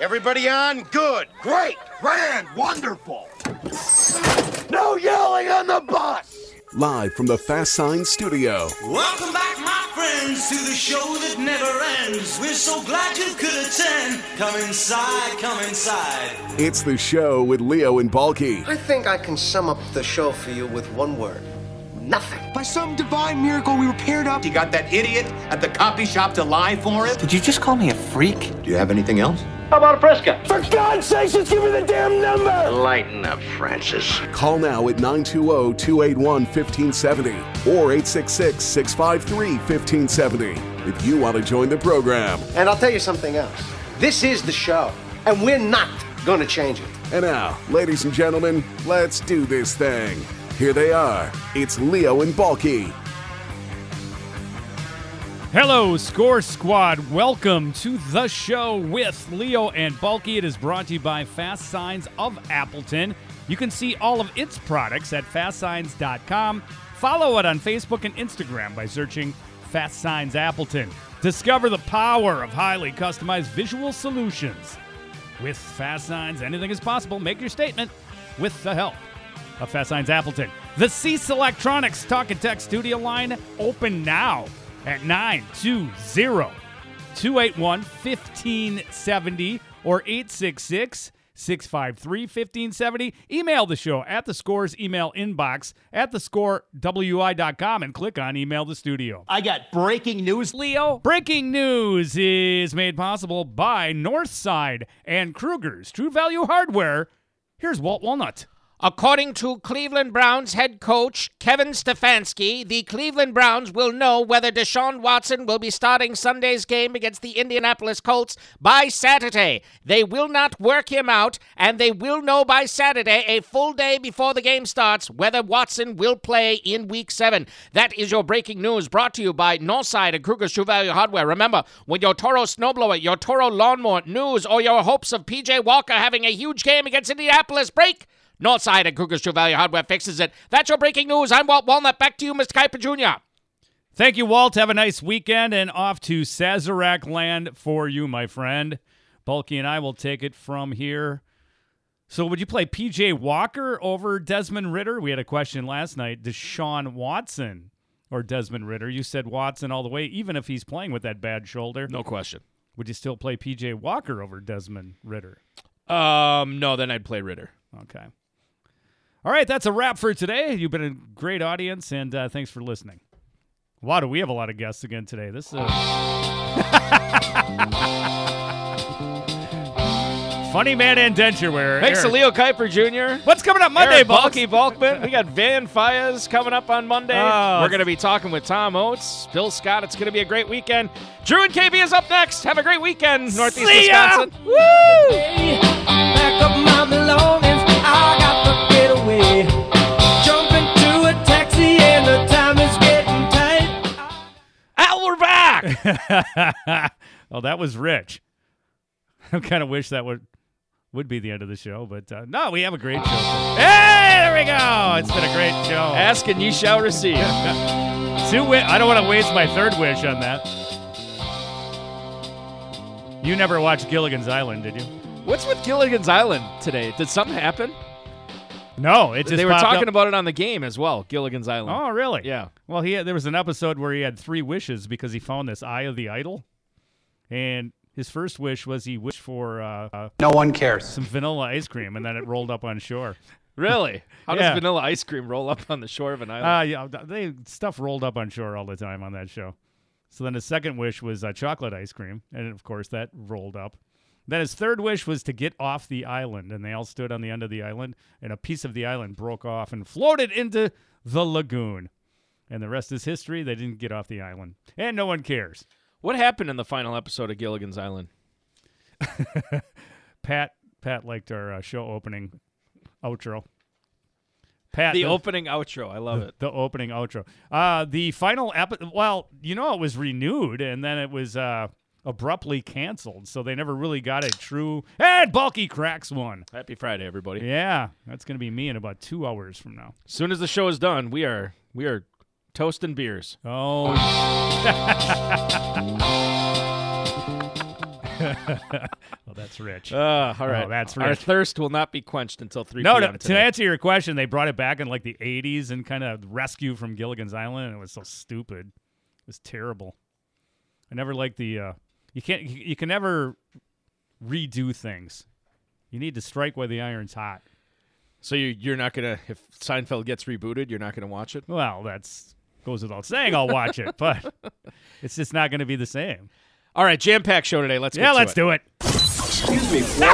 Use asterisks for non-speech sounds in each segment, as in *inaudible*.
Everybody on? Good. Great. Grand. Wonderful. No yelling on the bus. Live from the Fast Sign Studio. Welcome back, my friends, to the show that never ends. We're so glad you could attend. Come inside, come inside. It's the show with Leo and Balky. I think I can sum up the show for you with one word. Nothing. By some divine miracle, we were paired up. You got that idiot at the copy shop to lie for it? Did you just call me a freak? Do you have anything else? How about a Fresca? For God's sakes, just give me the damn number! Lighten up, Francis. Call now at 920 281 1570 or 866 653 1570 if you want to join the program. And I'll tell you something else. This is the show, and we're not gonna change it. And now, ladies and gentlemen, let's do this thing. Here they are. It's Leo and Balky. Hello, Score Squad. Welcome to the show with Leo and Balky. It is brought to you by Fast Signs of Appleton. You can see all of its products at fastsigns.com. Follow it on Facebook and Instagram by searching Fast Signs Appleton. Discover the power of highly customized visual solutions. With Fast Signs, anything is possible. Make your statement with the help of Fast Signs Appleton. The Cease Electronics Talk and Text studio line open now at 920 281 1570 or 866 653 1570. Email the show at the score's email inbox at thescorewi.com and click on email the studio. I got breaking news. Leo. Breaking news is made possible by Northside and Kruger's True Value Hardware. Here's Walt Walnut. According to Cleveland Browns head coach Kevin Stefanski, the Cleveland Browns will know whether Deshaun Watson will be starting Sunday's game against the Indianapolis Colts by Saturday. They will not work him out, and they will know by Saturday, a full day before the game starts, whether Watson will play in Week 7. That is your breaking news brought to you by Northside and Kruger's True Value Hardware. Remember, when your Toro snowblower, your Toro lawnmower, news, or your hopes of PJ Walker having a huge game against Indianapolis break, Northside and Kruger's True Value Hardware fixes it. That's your breaking news. I'm Walt Walnut. Back to you, Mr. Kuiper Jr. Thank you, Walt. Have a nice weekend and off to Sazerac land for you, my friend. Balky and I will take it from here. So, would you play PJ Walker over Desmond Ridder? We had a question last night. Deshaun Watson or Desmond Ridder? You said Watson all the way, even if he's playing with that bad shoulder. No question. Would you still play PJ Walker over Desmond Ridder? Um, no, then I'd play Ridder. Okay. All right, that's a wrap for today. You've been a great audience, and uh, thanks for listening. Wow, do we have a lot of guests again today? This is *laughs* funny man and denture wearer. Thanks to Leo Kuiper Jr. What's coming up Monday, Eric Bulk? Balky Balkman. We got Van Fayez coming up on Monday. Oh. We're going to be talking with Tom Oates, Bill Scott. It's going to be a great weekend. Drew and KB is up next. Have a great weekend, Northeast Wisconsin. See ya. Wisconsin. Woo! Back. *laughs* oh, that was rich. *laughs* I kind of wish that would would be the end of the show, but uh, no, we have a great show. Hey, there we go. It's been a great show. Ask and ye shall receive. *laughs* Two wi- I don't want to waste my third wish on that. You never watched Gilligan's Island, did you? What's with Gilligan's Island today? Did something happen? No, it just They were talking up. about it on the game as well. Gilligan's Island. Oh, really? Yeah. Well, he had, there was an episode where he had three wishes because he found this eye of the idol, and his first wish was he wished for uh, uh, No one cares. some vanilla ice cream, and then it rolled up on shore. *laughs* Really? How Yeah. does vanilla ice cream roll up on the shore of an island? Uh, yeah, they stuff rolled up on shore all the time on that show. So then his second wish was uh, chocolate ice cream, and of course that rolled up. Then his third wish was to get off the island, and they all stood on the end of the island, and a piece of the island broke off and floated into the lagoon. And the rest is history. They didn't get off the island, and no one cares. what happened in the final episode of Gilligan's Island? *laughs* Pat Pat liked our uh, show opening outro. Pat, The opening outro. I love it. the opening outro. Uh, the final episode. Well, you know, it was renewed and then it was uh, abruptly canceled, so they never really got a true. And Balky cracks one. Happy Friday, everybody. Yeah, that's gonna be me in about two hours from now. As soon as the show is done, we are we are toasting beers. Oh. *laughs* well, that's rich. Uh, all right. Oh, that's Our thirst will not be quenched until 3 No, p.m. no, to answer your question, they brought it back in like the 80s and kind of rescue from Gilligan's Island, and it was so stupid. It was terrible. I never liked the. Uh, you can't. You, you can never redo things. You need to strike while the iron's hot. So you, you're not gonna if Seinfeld gets rebooted, you're not gonna watch it. Well, that's goes without saying. I'll watch it, but *laughs* it's just not going to be the same. All right, jam pack show today. Let's yeah, get to let's it. do it. Excuse me, Flo.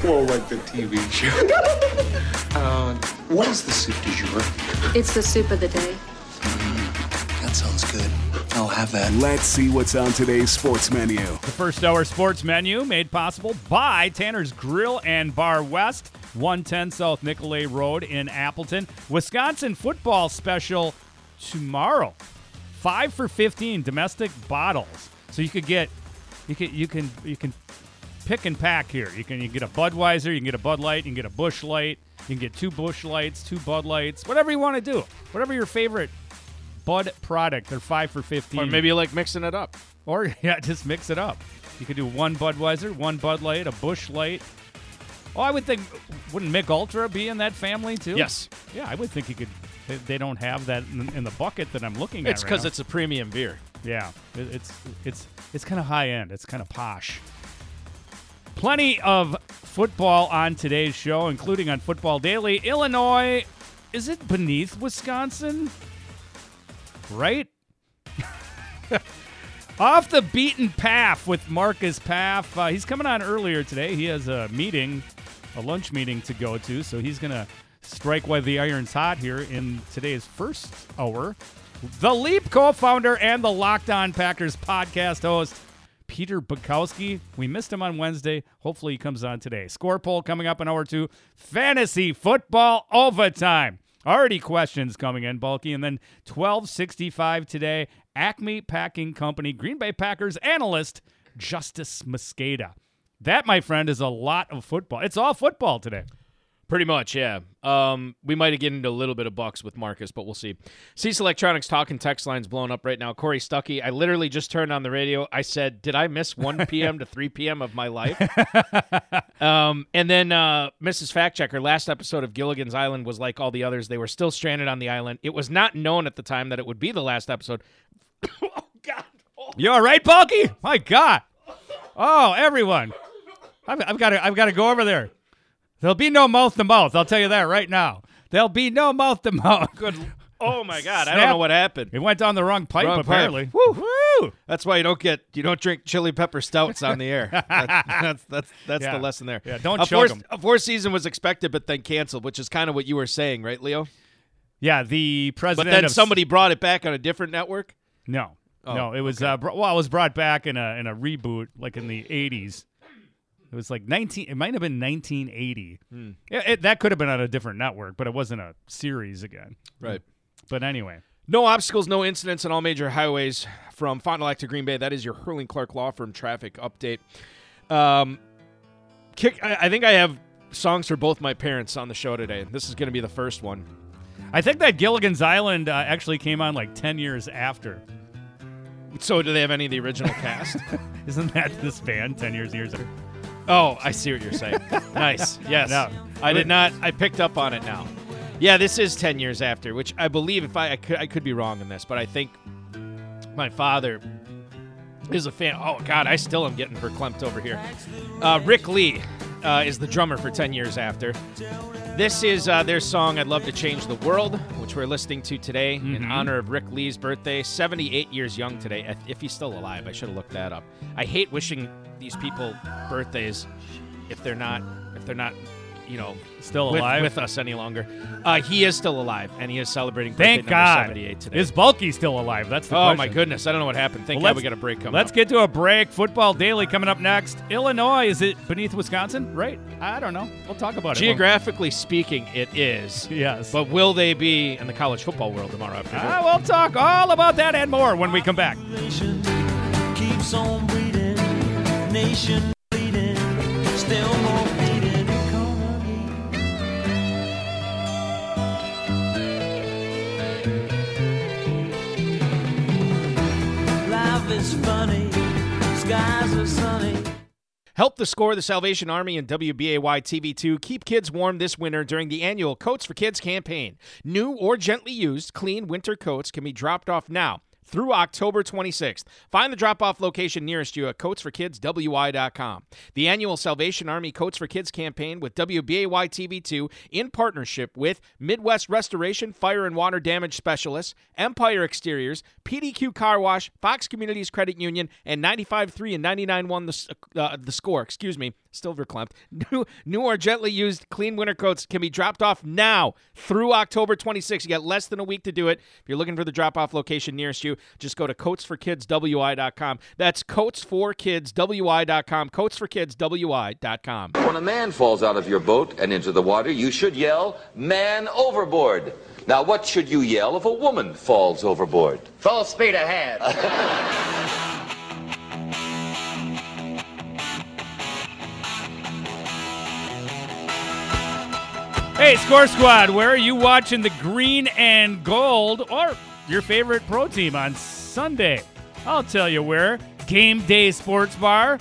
Flo *laughs* like the TV show. *laughs* uh, what is the soup du jour? It's the soup of the day. That sounds good. I'll have that. Let's see what's on today's sports menu. The first hour sports menu made possible by Tanner's Grill and Bar West, 110 South Nicolay Road in Appleton. Wisconsin football special tomorrow. 5 for 15 domestic bottles. So you could get you can you can you can pick and pack here. You can you can get a Budweiser, you can get a Bud Light, you can get a Busch Light, you can get two Busch Lights, two Bud Lights, whatever you want to do. Whatever your favorite Bud product, they're 5 for 15. Or maybe you like mixing it up. Or *laughs* yeah, just mix it up. You could do one Budweiser, one Bud Light, a Busch Light. Oh, I would think wouldn't Mich Ultra be in that family too? Yes. Yeah, I would think you could. They, they don't have that in, in the bucket that I'm looking at. It's because right it's a premium beer. yeah, it, it's it's it's kind of high end. It's kind of posh. Plenty of football on today's show, including on Football Daily. Illinois, is it beneath Wisconsin? Right? Off the beaten path with Marques Pfaff. Uh, he's coming on earlier today. He has a meeting, a lunch meeting to go to, so he's going to strike while the iron's hot here in today's first hour. The Leap co founder and the Locked On Packers podcast host, Peter Bukowski. We missed him on Wednesday. Hopefully, he comes on today. Score poll coming up in hour two. Fantasy football overtime. Already questions coming in, Balky. And then 1265 today. Acme Packing Company, Green Bay Packers analyst, Justice Mosqueda. That, my friend, is a lot of football. It's all football today. Pretty much, yeah. Um, we might get into a little bit of bucks with Marques, but we'll see. Cease Electronics talking text lines blowing up right now. Corey Stuckey, I literally just turned on the radio. I said, "Did I miss 1 *laughs* p.m. to 3 p.m. of my life?" *laughs* um, and then uh, Mrs. Fact Checker, last episode of Gilligan's Island was like all the others. They were still stranded on the island. It was not known at the time that it would be the last episode. *coughs* oh God! Oh. You all right, Balky? My God! Oh, everyone, I've, I've got to, I've got to go over there. There'll be no mouth to mouth. I'll tell you that right now. There'll be no mouth to mouth. Good. Oh my God! I don't know what happened. It went down the wrong pipe, Wrong pipe. apparently. Woo. Woo! That's why you don't get you don't drink chili pepper stouts on the air. *laughs* That- that's that's that's Yeah. the lesson there. Yeah, don't a chug four, 'em. A four season was expected, but then canceled, which is kind of what you were saying, right, Leo? Yeah, the president But president. then of somebody brought it back on a different network. No, Oh, no, it was uh, br- well, it was brought back in a in a reboot, like in the '80s. It was like 19. It might have been 1980. Hmm. Yeah, it, that could have been on a different network, but it wasn't a series again. Right. But anyway, No obstacles, no incidents on all major highways from Fond du Lac to Green Bay. That is your Herrling Clark Law Firm traffic update. Um, kick. I, I think I have songs for both my parents on the show today. This is going to be the first one. I think that Gilligan's Island uh, actually came on like 10 years after. So, do they have any of the original cast? *laughs* Isn't that this band 10 years years after? Oh, I see what you're saying. *laughs* nice. Yes. No. I did not. I picked up on it now. Yeah, this is 10 years after, which I believe, if I, I could, I could be wrong in this, but I think my father is a fan. Oh, God, I still am getting verklempt over here. Uh, Ric Lee uh, is the drummer for 10 years after. This is uh, their song, I'd Love to Change the World, which we're listening to today in honor of Ric Lee's birthday. 78 years young today, if- if he's still alive. I should have looked that up. I hate wishing these people birthdays if they're not if they're not you know, Still with, alive? with us any longer. Uh, he is still alive, and he is celebrating birthday Thank God. 78 today. Is Balky still alive? That's the oh question. my goodness, I don't know what happened. Thank Well, God we got a break coming. Let's up. get to a break. Football Daily coming up next. Illinois, is it beneath Wisconsin? Right? I don't know. We'll talk about it. Geographically speaking, it is. Yes. But will they be in the college football world tomorrow afternoon? Ah, we'll talk all about that and more when we come back. Nation bleeding, still more bleeding economy. Life is funny, skies are sunny. Help the score the Salvation Army and WBAY TV2 keep kids warm this winter during the annual Coats for Kids campaign. New or gently used clean winter coats can be dropped off now through October 26th. Find the drop off location nearest you at coatsforkidswy.com. The annual Salvation Army Coats for Kids campaign with WBAY TV2 in partnership with Midwest Restoration Fire and Water Damage Specialists, Empire Exteriors, PDQ Car Wash, Fox Communities Credit Union, and 95.3 and 99.1 the, uh, the score, excuse me, still verklempt. *laughs* New, new or gently used clean winter coats can be dropped off now through October 26th. You got less than a week to do it. If you're looking for the drop off location nearest you, just go to coatsforkidswi.com. That's coatsforkidswi.com. Coatsforkidswi.com. When a man falls out of your boat and into the water, you should yell, Man overboard. Now, what should you yell if a woman falls overboard? Full speed ahead. *laughs* Hey, Score Squad, where are you watching the green and gold or your favorite pro team on Sunday? I'll tell you where. Game Day Sports Bar.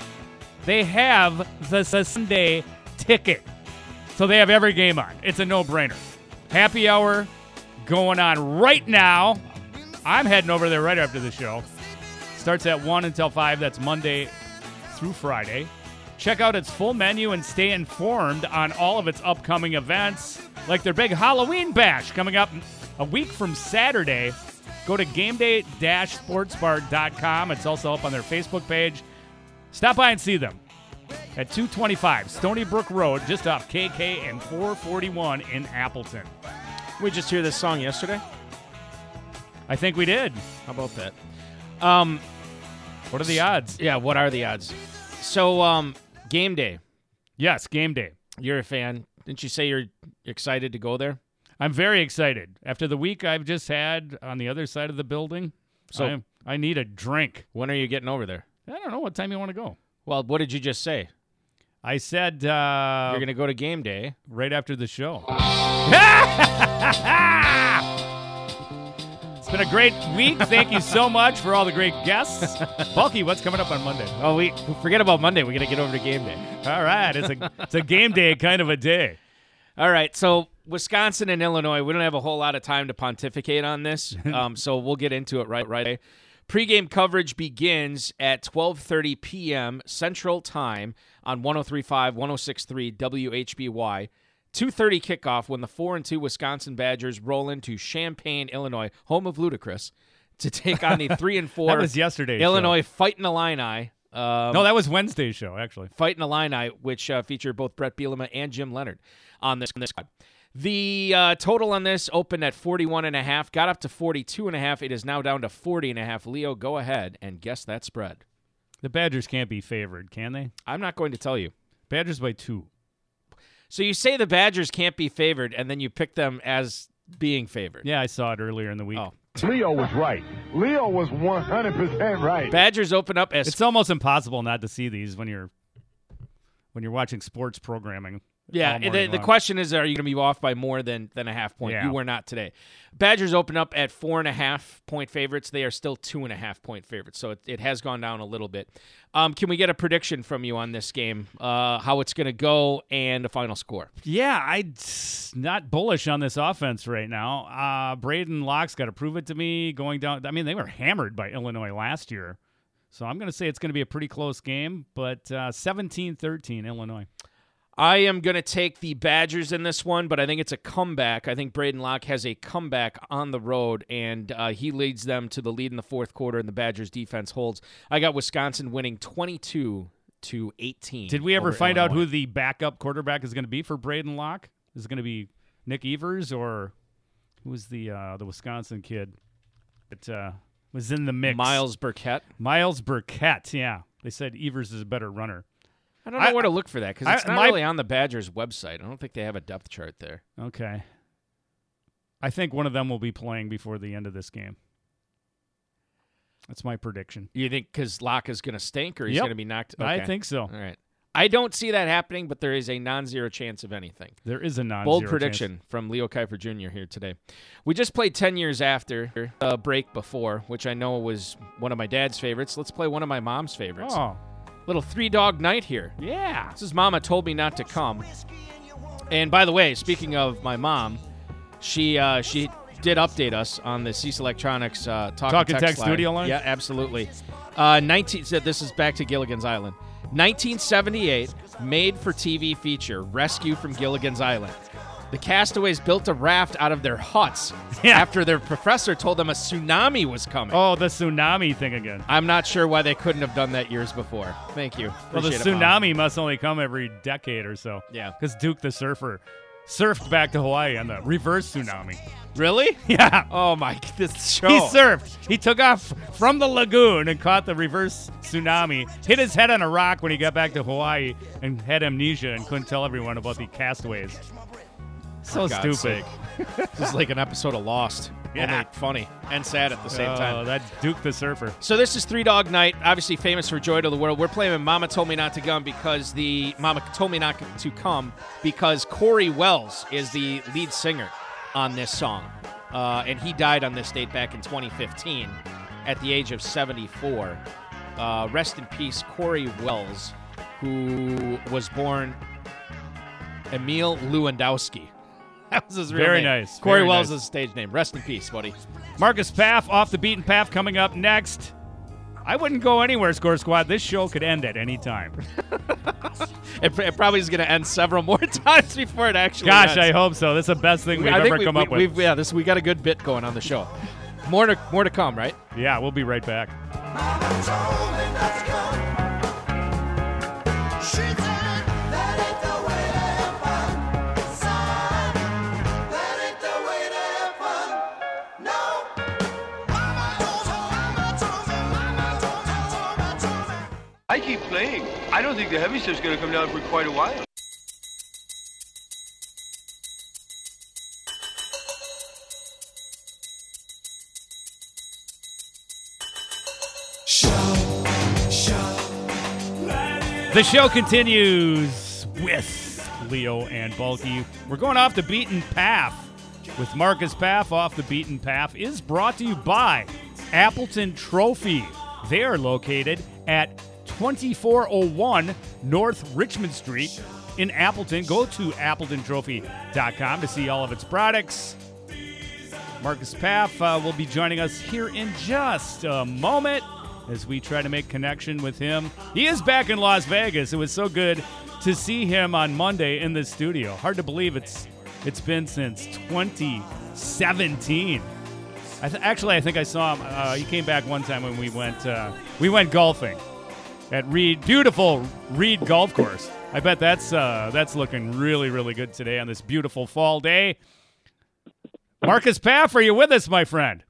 They have the Sunday ticket. So they have every game on. It's a no brainer. Happy hour going on right now. I'm heading over there right after the show. Starts at 1 until 5. That's Monday through Friday. Check out its full menu and stay informed on all of its upcoming events, like their big Halloween bash coming up a week from Saturday. Go to gameday-sportsbar.com. It's also up on their Facebook page. Stop by and see them at 225 Stony Brook Road, just off KK and 441 in Appleton. We just hear this song yesterday. I think we did. How about that? Um, what are the odds? Yeah, what are the odds? So, um, game day. Yes, game day. You're a fan. Didn't you say you're excited to go there? I'm very excited. After the week I've just had on the other side of the building, So- I, I need a drink. When are you getting over there? I don't know what time you want to go. Well, what did you just say? I said uh, You're going to go to game day. right after the show. *laughs* it's been a great week. Thank you so much for all the great guests. *laughs* Balky, what's coming up on Monday? Oh, we forget about Monday. We're going to get over to game day. All right, it's a it's a game day kind of a day. All right, so Wisconsin and Illinois, we don't have a whole lot of time to pontificate on this, *laughs* um, so we'll get into it right right. away. Pre-game coverage begins at 12:30 p.m. Central Time on 103.5, 106.3 WHBY. 2:30 kickoff when the four and two Wisconsin Badgers roll into Champaign, Illinois, home of Ludacris, to take on the *laughs* three and four That was yesterday's Illinois Fighting Illini. Um, No, that was Wednesday's show actually. Fighting Illini, which uh, featured both Bret Bielema and Jim Leonhard on this, on this squad. The uh, total on this opened at 41 and a half, got up to 42 and a half. It is now down to 40 and a half. Leo, go ahead and guess that spread. The Badgers can't be favored, can they? I'm not going to tell you. Badgers by two. So you say the Badgers can't be favored, and then you pick them as being favored. Yeah, I saw it earlier in the week. Oh. Leo was right. Leo was 100% right. Badgers open up as It's almost impossible not to see these when you're when you're watching sports programming. Yeah, the, the question is, are you going to be off by more than than a half point? Yeah. You were not today. Badgers open up at four and a half point favorites. They are still two and a half point favorites, so it, it has gone down a little bit. Um, can we get a prediction from you on this game? Uh, how it's going to go and a final score? Yeah, I'm not bullish on this offense right now. Uh, Braedyn Locke's got to prove it to me. Going down, I mean, they were hammered by Illinois last year, so I'm going to say it's going to be a pretty close game, but uh, 17-13 Illinois. I am going to take the Badgers in this one, but I think it's a comeback. I think Braedyn Locke has a comeback on the road, and uh, he leads them to the lead in the fourth quarter, and the Badgers defense holds. I got Wisconsin winning 22 to 18. Did we ever find out who the backup quarterback is going to be for Braedyn Locke? Is it going to be Nick Evers or who's the uh, the Wisconsin kid that uh, was in the mix? Myles Burkett. Myles Burkett. Yeah, they said Evers is a better runner. I don't know where to look for that because I- it's not my- really on the Badgers website. I don't think they have a depth chart there. Okay. I think one of them will be playing before the end of this game. That's my prediction. You think because Locke is going to stink or he's Yep. going to be knocked? I think so. All right. I don't see that happening, but there is a non-zero chance of anything. There is a non-zero Bold prediction from Leo Kuiper Jr. here today. We just played 10 years after a break before, which I know was one of my dad's favorites. Let's play one of my mom's favorites. Oh. Little three dog night here. Yeah. This is Mama told me not to come. And by the way, speaking of my mom, she uh, she did update us on the Cease Electronics uh, talk, Talk and and text studio line? Yeah, absolutely. Uh, 19 said this is back to Gilligan's Island. 1978 made for TV feature Rescue from Gilligan's Island. The castaways built a raft out of their huts *laughs* after their professor told them a tsunami was coming. Oh, the tsunami thing again. I'm not sure why they couldn't have done that years before. Thank you. Well, the Appreciate it, tsunami must only come every decade or so. Yeah. Because Duke the Surfer surfed back to Hawaii on the reverse tsunami. Really? *laughs* Yeah. Oh my! *laughs* This show. He surfed. He took off from the lagoon and caught the reverse tsunami. Hit his head on a rock when he got back to Hawaii and had amnesia and couldn't tell everyone about the castaways. So God's stupid. *laughs* this is like an episode of Lost. Yeah. Only funny and sad at the same Oh, time. that Duke the Surfer. So this is Three Dog Night, obviously famous for Joy to the World. We're playing with Mama Told Me Not to Come because the Mama Told Me Not to Come because Cory Wells is the lead singer on this song. Uh, and he died on this date back in 2015 at the age of 74. Uh, rest in peace, Cory Wells, who was born Emil Lewandowski. That was his real Very name. nice, Cory very Wells nice. is his stage name. Rest in peace, buddy. Marques Pfaff off the beaten path coming up next. I wouldn't go anywhere, Score Squad. This show could end at any time. *laughs* It, it probably is going to end several *laughs* more times before it actually. Gosh, ends. I hope so. This is the best thing we've I think ever we, come we, up with. We've, yeah, this we got a good bit going on the show. More to more to come, right? Yeah, we'll be right back. Keep playing. I don't think the heavy stuff's gonna come down for quite a while. The show continues with Leo and Balky. We're going off the beaten path with Marques Pfaff. Off the beaten path is brought to you by Appleton Trophy. They are located at 2401 North Richmond Street in Appleton. Go to appletontrophy.com to see all of its products. Marques Pfaff uh, will be joining us here in just a moment as we try to make connection with him. He is back in Las Vegas. It was so good to see him on Monday in the studio. Hard to believe it's it's been since 2017. I th- actually, I think I saw him. Uh, he came back one time when we went uh, we went golfing at Reid, beautiful Reid Golf Course. I bet that's uh, that's looking really really good today on this beautiful fall day. Marques Pfaff, are you with us, my friend?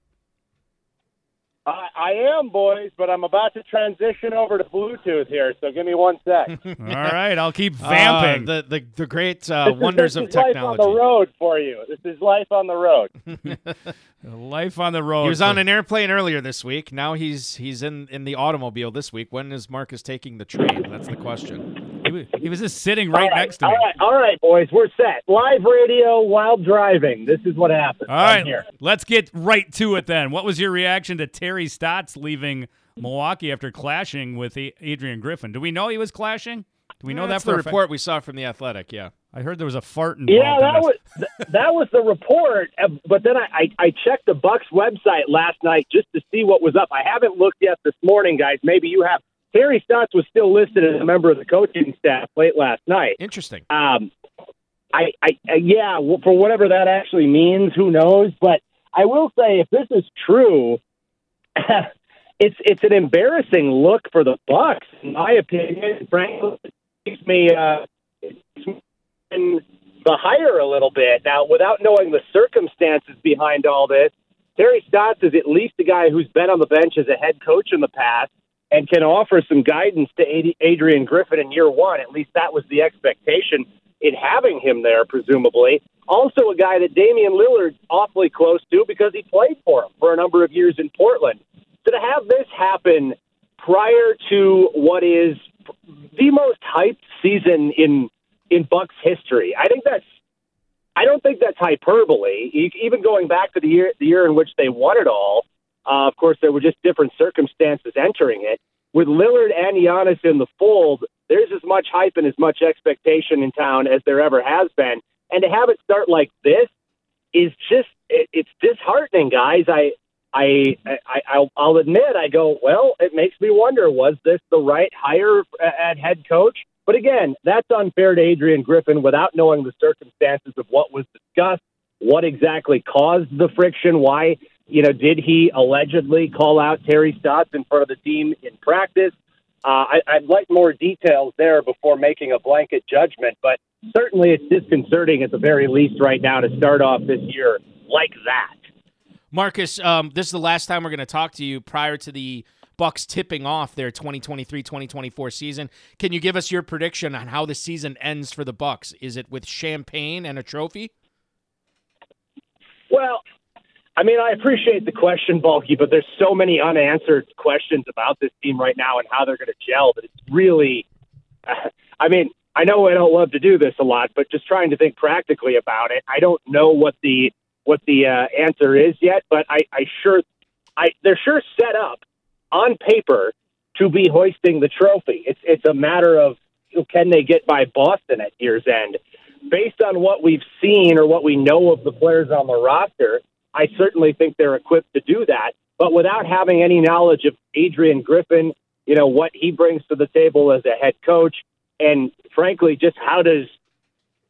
I, I am, boys, but I'm about to transition over to Bluetooth here, so give me one sec. *laughs* All right, I'll keep vamping. Uh, the, the the great uh, This is- wonders this of is life on the road for you. This is life on the road. *laughs* Life on the road. He was for- on an airplane earlier this week. Now he's he's in, in the automobile this week. When is Marques taking the train? That's the question. He was, he was just sitting right, All right, next to all me. right, all right, boys, we're set. Live radio while driving. This is what happens. All right, here. let's get right to it then. What was your reaction to Terry Stotts leaving Milwaukee after clashing with Adrian Griffin? Do we know he was clashing? Do we know That's that the for a fa- report we saw from the Athletic. Yeah, I heard there was a fart involved. Yeah, in that this. was that was the report. uh, But then I, I, I checked the Bucks website last night just to see what was up. I haven't looked yet this morning, guys. Maybe you have. Terry Stotts was still listed as a member of the coaching staff late last night. Interesting. Um, I, I, uh, yeah, for whatever that actually means, who knows? But I will say, if this is true, *laughs* it's it's an embarrassing look for the Bucks, in my opinion. Frankly, it makes me uh, it makes me in the hire a little bit now, without knowing the circumstances behind all this. Terry Stotts is at least a guy who's been on the bench as a head coach in the past and can offer some guidance to Adrian Griffin in year one. At least that was the expectation in having him there, presumably. Also, a guy that Damian Lillard's awfully close to because he played for him for a number of years in Portland. So to have this happen prior to what is the most hyped season in in Bucks history, I think that's I don't think that's hyperbole. Even going back to the year the year in which they won it all, uh, of course there were just different circumstances entering it. With Lillard and Giannis in the fold, there's as much hype and as much expectation in town as there ever has been. And to have it start like this is just it, it's disheartening, guys. I I, I I'll, I'll admit I go well. It makes me wonder: was this the right hire at head coach? But again, that's unfair to Adrian Griffin without knowing the circumstances of what was discussed, what exactly caused the friction, why you know did he allegedly call out Terry Stotts in front of the team in practice? Uh, I, I'd like more details there before making a blanket judgment, but certainly it's disconcerting at the very least right now to start off this year like that. Marques, um, this is the last time we're going to talk to you prior to the Bucks tipping off their 2023-2024 season. Can you give us your prediction on how the season ends for the Bucks? Is it with champagne and a trophy? Well, I mean, I appreciate the question, Balky, but there's so many unanswered questions about this team right now and how they're going to gel that it's really. I mean, I know I don't love to do this a lot, but just trying to think practically about it, I don't know what the what the uh, answer is yet. But I, I sure, I they're sure set up on paper to be hoisting the trophy. It's it's a matter of can they get by Boston at year's end. Based on what we've seen or what we know of the players on the roster, I certainly think they're equipped to do that. But without having any knowledge of Adrian Griffin, you know, what he brings to the table as a head coach, and frankly, just how does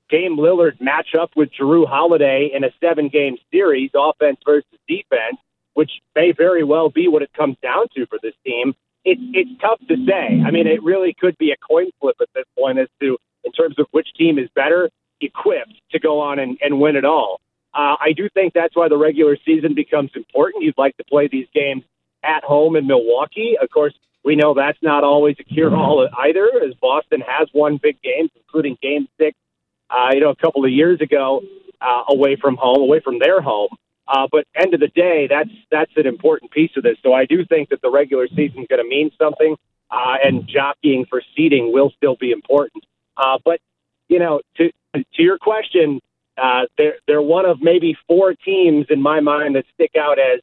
Dame Lillard match up with Jrue Holiday in a seven game series, offense versus defense, which may very well be what it comes down to for this team. It's it's tough to say. I mean, it really could be a coin flip at this point as to in terms of which team is better equipped to go on and, and win it all. Uh, I do think that's why the regular season becomes important. You'd like to play these games at home in Milwaukee. Of course, we know that's not always a cure all either, as Boston has won big games, including Game Six, uh, you know, a couple of years ago, uh, away from home, away from their home. Uh, but end of the day, that's that's an important piece of this. So I do think that the regular season is going to mean something, uh, and jockeying for seeding will still be important. Uh, but you know, to to your question, uh, they're they're one of maybe four teams in my mind that stick out as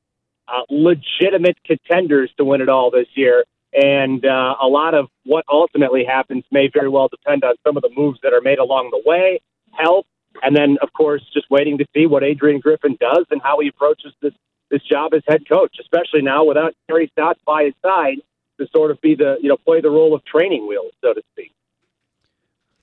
uh, legitimate contenders to win it all this year. And uh, a lot of what ultimately happens may very well depend on some of the moves that are made along the way, health, and then of course just waiting to see what Adrian Griffin does and how he approaches this this job as head coach, especially now without Terry Stotts by his side to sort of be the you know play the role of training wheel, so to speak.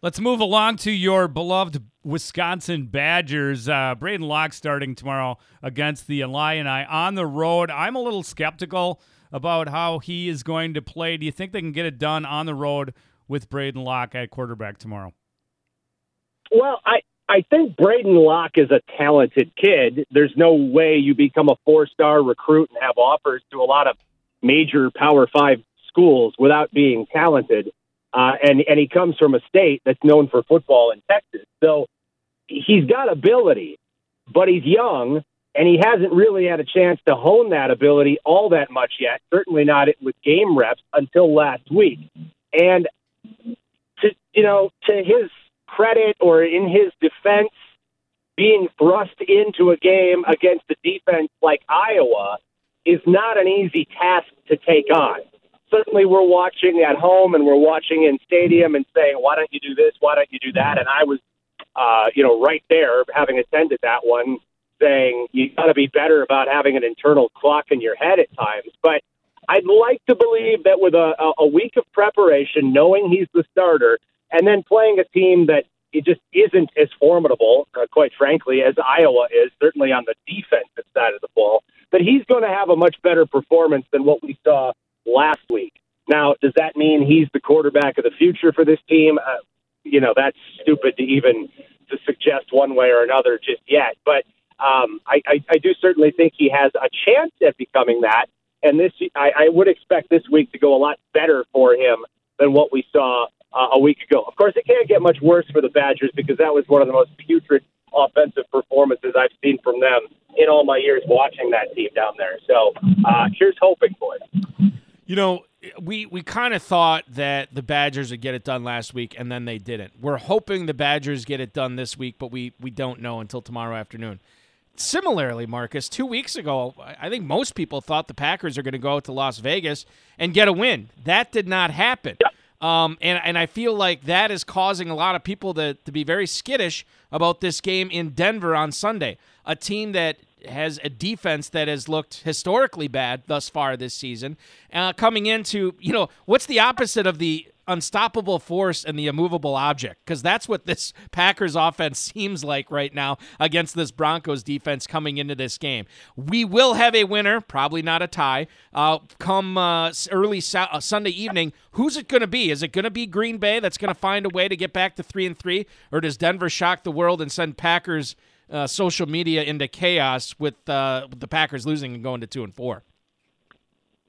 Let's move along to your beloved Wisconsin Badgers. Uh, Braedyn Locke starting tomorrow against the Illini on the road. I'm a little skeptical about how he is going to play. Do you think they can get it done on the road with Braedyn Locke at quarterback tomorrow? Well, I I think Braedyn Locke is a talented kid. There's no way you become a four star recruit and have offers to a lot of major Power Five schools without being talented. Uh, and and he comes from a state that's known for football in Texas, so he's got ability, but he's young and he hasn't really had a chance to hone that ability all that much yet. Certainly not with game reps until last week. And to you know, to his credit or in his defense, being thrust into a game against a defense like Iowa is not an easy task to take on. Certainly, we're watching at home and we're watching in stadium and saying, "Why don't you do this? Why don't you do that?" And I was, uh, you know, right there, having attended that one, saying you got to be better about having an internal clock in your head at times. But I'd like to believe that with a, a week of preparation, knowing he's the starter, and then playing a team that it just isn't as formidable, uh, quite frankly, as Iowa is, certainly on the defensive side of the ball, that he's going to have a much better performance than what we saw last week. Now, does that mean he's the quarterback of the future for this team? Uh, you know, that's stupid to even to suggest one way or another just yet. But um, I, I, I do certainly think he has a chance at becoming that. And this, I, I would expect this week to go a lot better for him than what we saw uh, a week ago. Of course, it can't get much worse for the Badgers because that was one of the most putrid offensive performances I've seen from them in all my years watching that team down there. So uh, here's hoping, boys. You know, we we kind of thought that the Badgers would get it done last week, and then they didn't. We're hoping the Badgers get it done this week, but we we don't know until tomorrow afternoon. Similarly, Marques, two weeks ago, I think most people thought the Packers are going to go out to Las Vegas and get a win. That did not happen. Um, and, and I feel like that is causing a lot of people to, to be very skittish about this game in Denver on Sunday. A team that has a defense that has looked historically bad thus far this season. Uh, coming into, you know, what's the opposite of the unstoppable force and the immovable object because that's what this *laughs* Packers offense seems like right now against this Broncos defense coming into this game. We will have a winner, probably not a tie, uh, come uh, early sa- uh, Sunday evening. Who's it going to be? Is it going to be Green Bay that's going to find a way to get back to three and three, or does Denver shock the world and send Packers uh, social media into chaos with, uh, the Packers losing and going to two and four?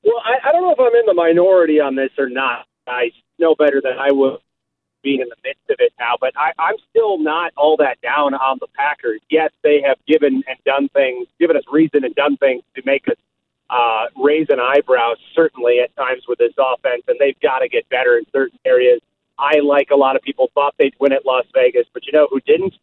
Well, I, I don't know if I'm in the minority on this or not. I know better than I would being in the midst of it now, but I, I'm still not all that down on the Packers. Yes, they have given and done things, given us reason and done things to make us uh, raise an eyebrow, certainly at times with this offense, and they've got to get better in certain areas. I, like a lot of people, thought they'd win at Las Vegas, but you know who didn't?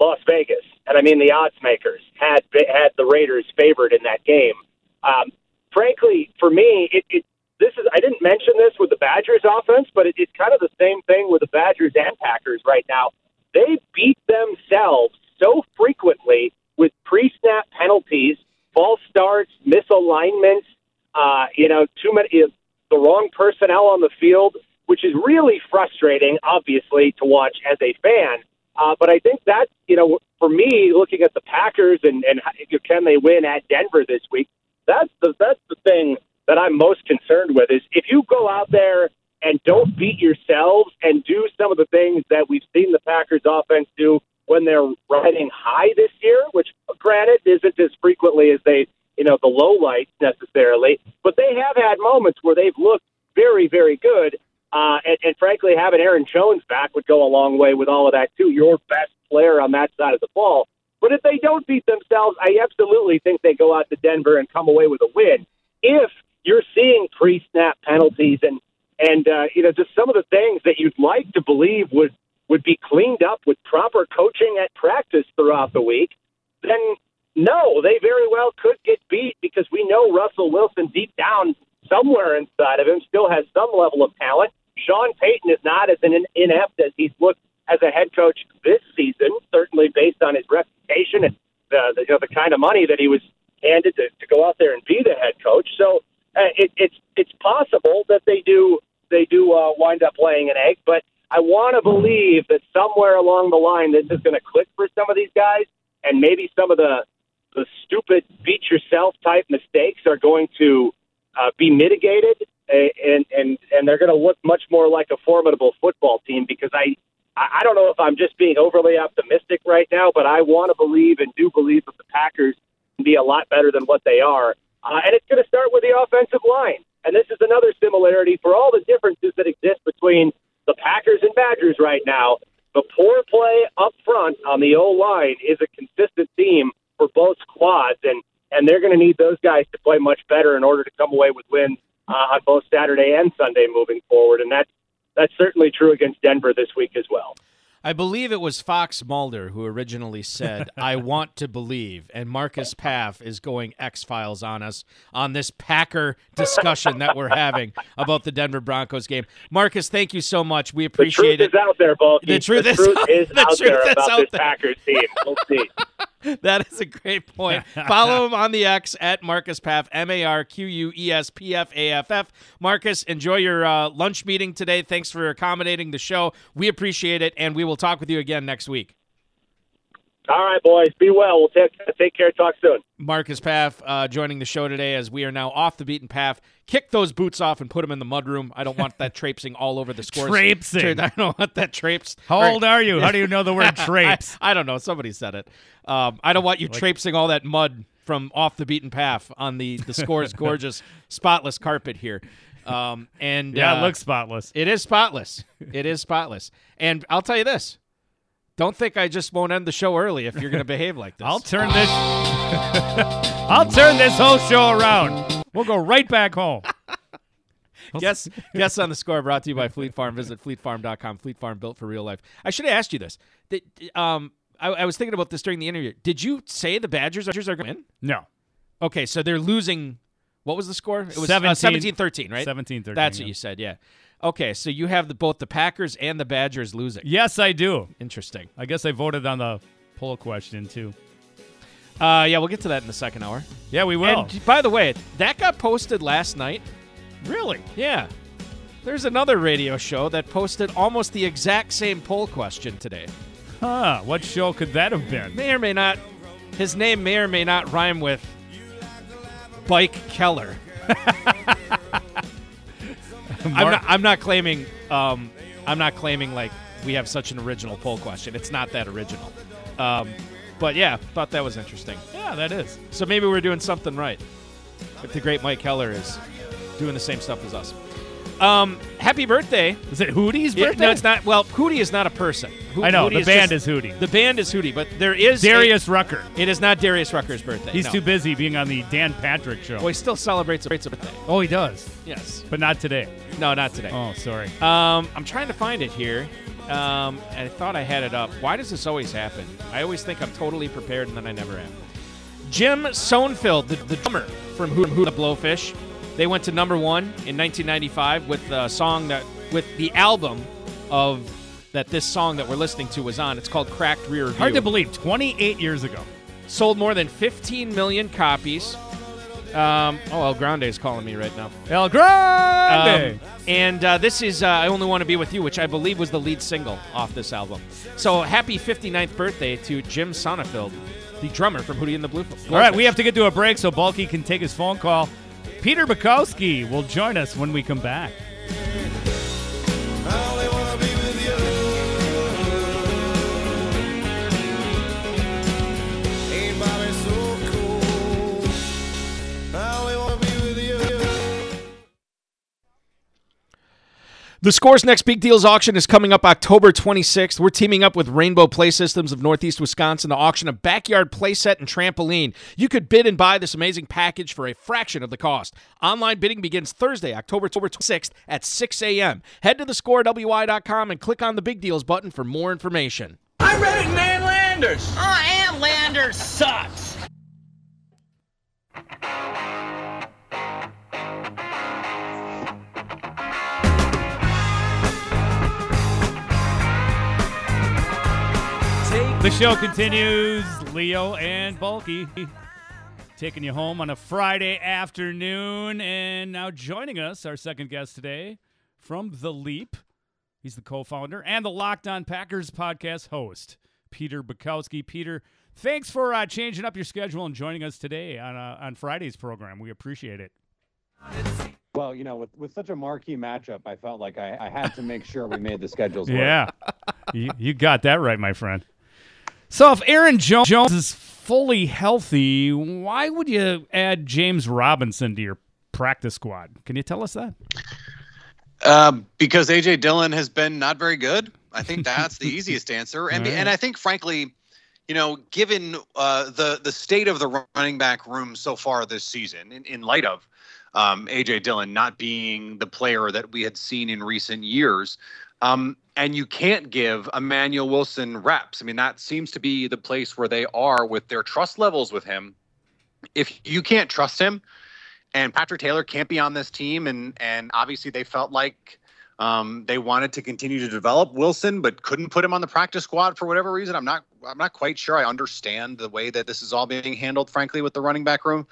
Las Vegas, and I mean the odds makers had had the Raiders favored in that game. Um, frankly, for me, it, it this is I didn't mention this with the Badgers offense, but it, it's kind of the same thing with the Badgers and Packers right now. They beat themselves so frequently with pre-snap penalties, false starts, misalignments, uh, you know, too many the wrong personnel on the field, which is really frustrating, obviously, to watch as a fan. Uh, but I think that you know, for me, looking at the Packers and and can they win at Denver this week? That's the that's the thing that I'm most concerned with is if you go out there and don't beat yourselves and do some of the things that we've seen the Packers offense do when they're riding high this year, which granted isn't as frequently as they, you know, the low lights necessarily, but they have had moments where they've looked very, very good. Uh, and, and frankly, having Aaron Jones back would go a long way with all of that too. Your best player on that side of the ball. But if they don't beat themselves, I absolutely think they go out to Denver and come away with a win. If you're seeing pre-snap penalties and and uh, you know just some of the things that you'd like to believe would would be cleaned up with proper coaching at practice throughout the week, then no, they very well could get beat because we know Russell Wilson deep down somewhere inside of him still has some level of talent. Sean Payton is not as an inept as he's looked as a head coach this season, certainly based on his reputation and the, the you know the kind of money that he was handed to, to go out there and be the head coach. So uh, it, it's it's possible that they do they do uh, wind up laying an egg, but I want to believe that somewhere along the line this is going to click for some of these guys, and maybe some of the the stupid beat yourself type mistakes are going to uh, be mitigated, and and and they're going to look much more like a formidable football team because I. I don't know if I'm just being overly optimistic right now, but I want to believe and do believe that the Packers can be a lot better than what they are. Uh, and it's going to start with the offensive line. And this is another similarity for all the differences that exist between the Packers and Badgers right now. The poor play up front on the O line is a consistent theme for both squads, and and they're going to need those guys to play much better in order to come away with wins uh, on both Saturday and Sunday moving forward. And that's that's certainly true against Denver this week as well. I believe it was Fox Mulder who originally said, *laughs* I want to believe. And Marques Pfaff is going X Files on us on this Packer discussion that we're having about the Denver Broncos game. Marques, thank you so much. We appreciate the it. truth is out there, Balky. The truth, the is, truth out, is *laughs* the out truth there is about out this there. Packers team. We'll see. *laughs* *laughs* that is a great point. Follow him on the X at Marques Pfaff, M A R Q U E S P F A F F. Marques, enjoy your uh, lunch meeting today. Thanks for accommodating the show. We appreciate it, and we will talk with you again next week. All right, boys. Be well. We'll take take care. Talk soon. Marques Pfaff uh, joining the show today as we are now off the beaten path. Kick those boots off and put them in the mudroom. I don't want that *laughs* traipsing all over the scores. Traipsing. *laughs* I don't want that traipse. How old are you? How do you know the word *laughs* traipse? I, I don't know. Somebody said it. Um, I don't want you traipsing all that mud from off the beaten path on the the scores gorgeous spotless carpet here. Um, and Yeah, it uh, looks spotless. It is spotless. it is spotless. And I'll tell you this. Don't think I just won't end the show early if you're going *laughs* to behave like this. I'll turn this. *laughs* I'll turn this whole show around. We'll go right back home. *laughs* Guess guess on the score brought to you by Fleet Farm. Visit fleetfarm.com. Fleet Farm built for real life. I should have asked you this. Did, um, I, I was thinking about this during the interview. Did you say the Badgers are going to win? No. Okay, so they're losing. What was the score? It was 17 uh, 17-13, right? 17-13, That's yeah. what you said, yeah. Okay, so you have the, both the Packers and the Badgers losing. Yes, I do. Interesting. I guess I voted on the poll question too. Uh, yeah, we'll get to that in the second hour. Yeah, we will. And by the way, that got posted last night. Really? Yeah. There's another radio show that posted almost the exact same poll question today. Huh? What show could that have been? May or may not. His name may or may not rhyme with Bike Keller. *laughs* *laughs* I'm not. I'm not claiming. Um, I'm not claiming like we have such an original poll question. It's not that original. Um, but yeah, thought that was interesting. Yeah, that is. So maybe we're doing something right. If the great Mike Keller is doing the same stuff as us. Um, happy birthday. Is it Hootie's Yeah, birthday? no, it's not. Well, Hootie is not a person. I know, Hootie the band just- is Hootie. The band is Hootie, but there is a- Darius Rucker. it is not Darius Rucker's birthday. He's no. too busy being on the Dan Patrick show. Well, he still celebrates a birthday. Oh, he does. Yes. But not today. No, not today. Oh, sorry. Um, I'm trying to find it here. Um, I thought I had it up. Why does this always happen? I always think I'm totally prepared, and then I never am. Jim Sonefeld, the, the drummer from Hootie the Blowfish, they went to number one in 1995 with the song that with the album of that this song that we're listening to was on. It's called Cracked Rear View. Hard to believe. 28 years ago. Sold more than 15 million copies. Um, oh, El Grande is calling me right now. El Grande. Um, and uh, this is uh, I Only Want to Be With You, which I believe was the lead single off this album. So happy 59th birthday to Jim Sonefeld, the drummer from Hootie and the Blue. All right, we have to get to a break so Balky can take his phone call. Peter Bukowski will join us when we come back. The Scores Next Big Deals auction is coming up October 26th. We're teaming up with Rainbow Play Systems of Northeast Wisconsin to auction a backyard playset and trampoline. You could bid and buy this amazing package for a fraction of the cost. Online bidding begins Thursday, October 26th at 6 a.m. Head to thescorewi.com and click on the Big Deals button for more information. I'm Reddick Man Landers. Oh, I am Landers sucks. The show continues. Leo and Balky taking you home on a Friday afternoon. And now joining us, our second guest today from The Leap. He's the co founder and the Locked On Packers podcast host, Peter Bukowski. Peter, thanks for uh, changing up your schedule and joining us today on, uh, on Friday's program. We appreciate it. Well, you know, with, with such a marquee matchup, I felt like I, I had to make sure we made the schedules work. Yeah, you, you got that right, my friend. So if Aaron Jones is fully healthy, why would you add James Robinson to your practice squad? Can you tell us that? Um, because AJ Dillon has been not very good. I think *laughs* that's the easiest answer, and right. and I think frankly, you know, given uh, the the state of the running back room so far this season, in, in light of um, AJ Dillon not being the player that we had seen in recent years, um, and you can't give Emmanuel Wilson reps. I mean, that seems to be the place where they are with their trust levels with him. If you can't trust him, and Patrick Taylor can't be on this team, and and obviously they felt like um, they wanted to continue to develop Wilson, but couldn't put him on the practice squad for whatever reason. I'm not I'm not quite sure. I understand the way that this is all being handled, frankly, with the running back room.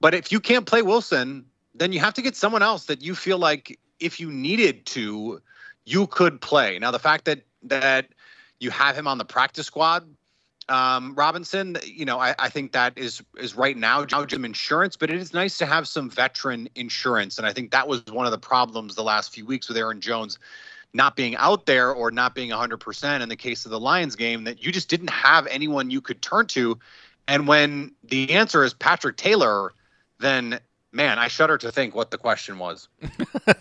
But if you can't play Wilson, then you have to get someone else that you feel like if you needed to, you could play. Now the fact that that you have him on the practice squad Um, Robinson, you know, I, I think that is is right now some insurance, but it is nice to have some veteran insurance. And I think that was one of the problems the last few weeks with Aaron Jones not being out there or not being 100% in the case of the Lions game, that you just didn't have anyone you could turn to. And when the answer is Patrick Taylor, then man, I shudder to think what the question was.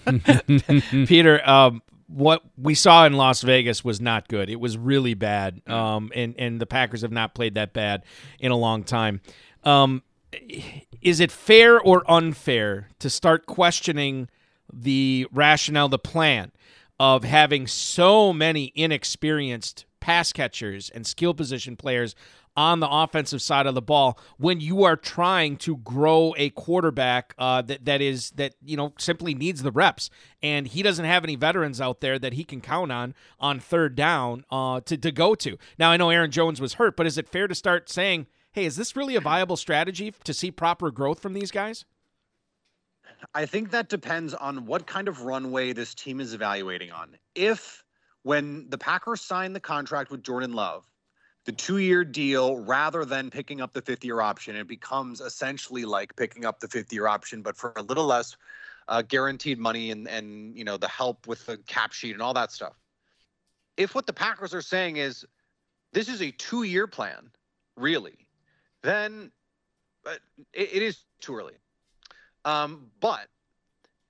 *laughs* Peter, um, what we saw in Las Vegas was not good. It was really bad, um, and and the Packers have not played that bad in a long time. Um, is it fair or unfair to start questioning the rationale, the plan of having so many inexperienced pass catchers and skill position players on the offensive side of the ball when you are trying to grow a quarterback uh, that that is that you know simply needs the reps, and he doesn't have any veterans out there that he can count on on third down uh, to to go to. Now I know Aaron Jones was hurt, but is it fair to start saying, "Hey, is this really a viable strategy to see proper growth from these guys?" I think that depends on what kind of runway this team is evaluating on. If when the Packers signed the contract with Jordan Love, the two year deal rather than picking up the fifth year option. It becomes essentially like picking up the fifth year option, but for a little less uh, guaranteed money and, and, you know, the help with the cap sheet and all that stuff. If what the Packers are saying is this is a two year plan, really, then it, it is too early. Um, but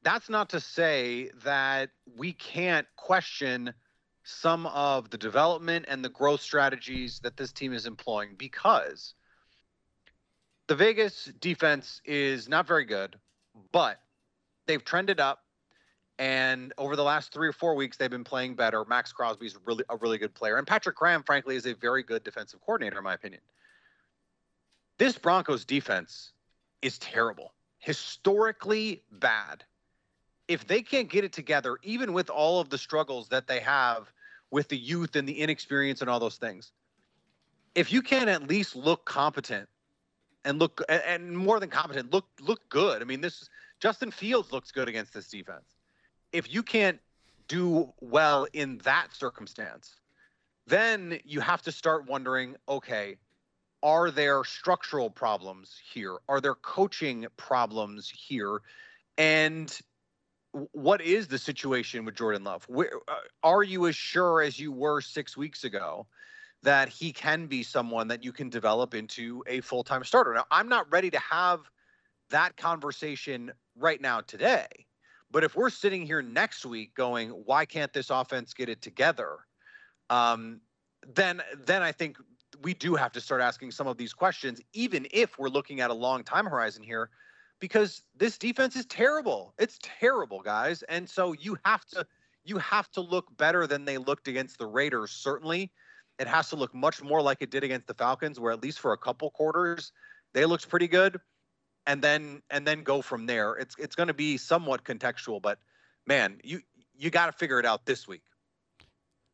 that's not to say that we can't question some of the development and the growth strategies that this team is employing because the Vegas defense is not very good, but they've trended up. And over the last three or four weeks, they've been playing better. Maxx Crosby's really a really good player, and Patrick Graham, frankly, is a very good defensive coordinator, in my opinion. This Broncos defense is terrible, historically bad. If they can't get it together, even with all of the struggles that they have with the youth and the inexperience and all those things. If you can at least look competent and look and more than competent, look look good. I mean, this Justin Fields looks good against this defense. If you can't do well in that circumstance, then you have to start wondering, okay, are there structural problems here? Are there coaching problems here? And what is the situation with Jordan Love? Where, uh, are you as sure as you were six weeks ago that he can be someone that you can develop into a full time starter? Now, I'm not ready to have that conversation right now today. But if we're sitting here next week going, why can't this offense get it together? Um, then, then I think we do have to start asking some of these questions, even if we're looking at a long time horizon here because this defense is terrible. It's terrible, guys. And so you have to you have to look better than they looked against the Raiders. Certainly, it has to look much more like it did against the Falcons, where at least for a couple quarters they looked pretty good, and then and then go from there. It's it's going to be somewhat contextual, but man, you you got to figure it out this week.